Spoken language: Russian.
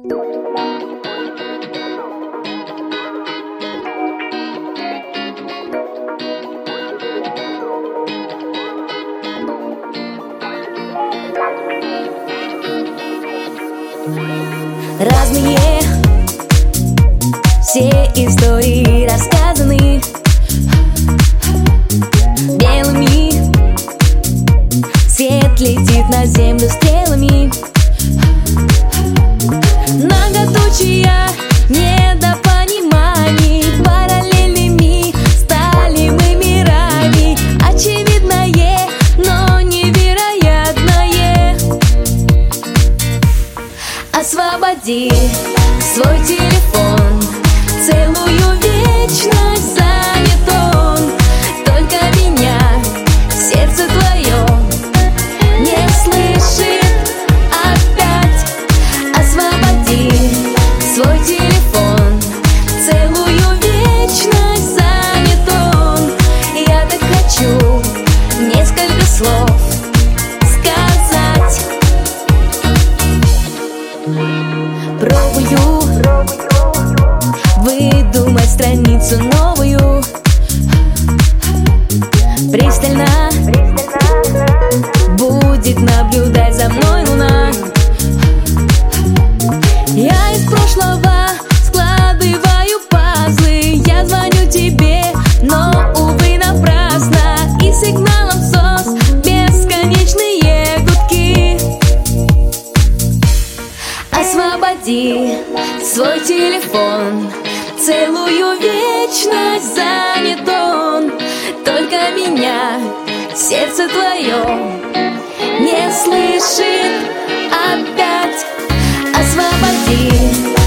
Разные все истории рассказаны Белыми. Свет летит на землю стрелами Освободи свой телефон Пробую выдумать страницу новую. Пристально. Будет наблюдать за мной луна свой телефон Целую вечность занят он. Только меня, сердце твое Не слышит. Опять Освободи.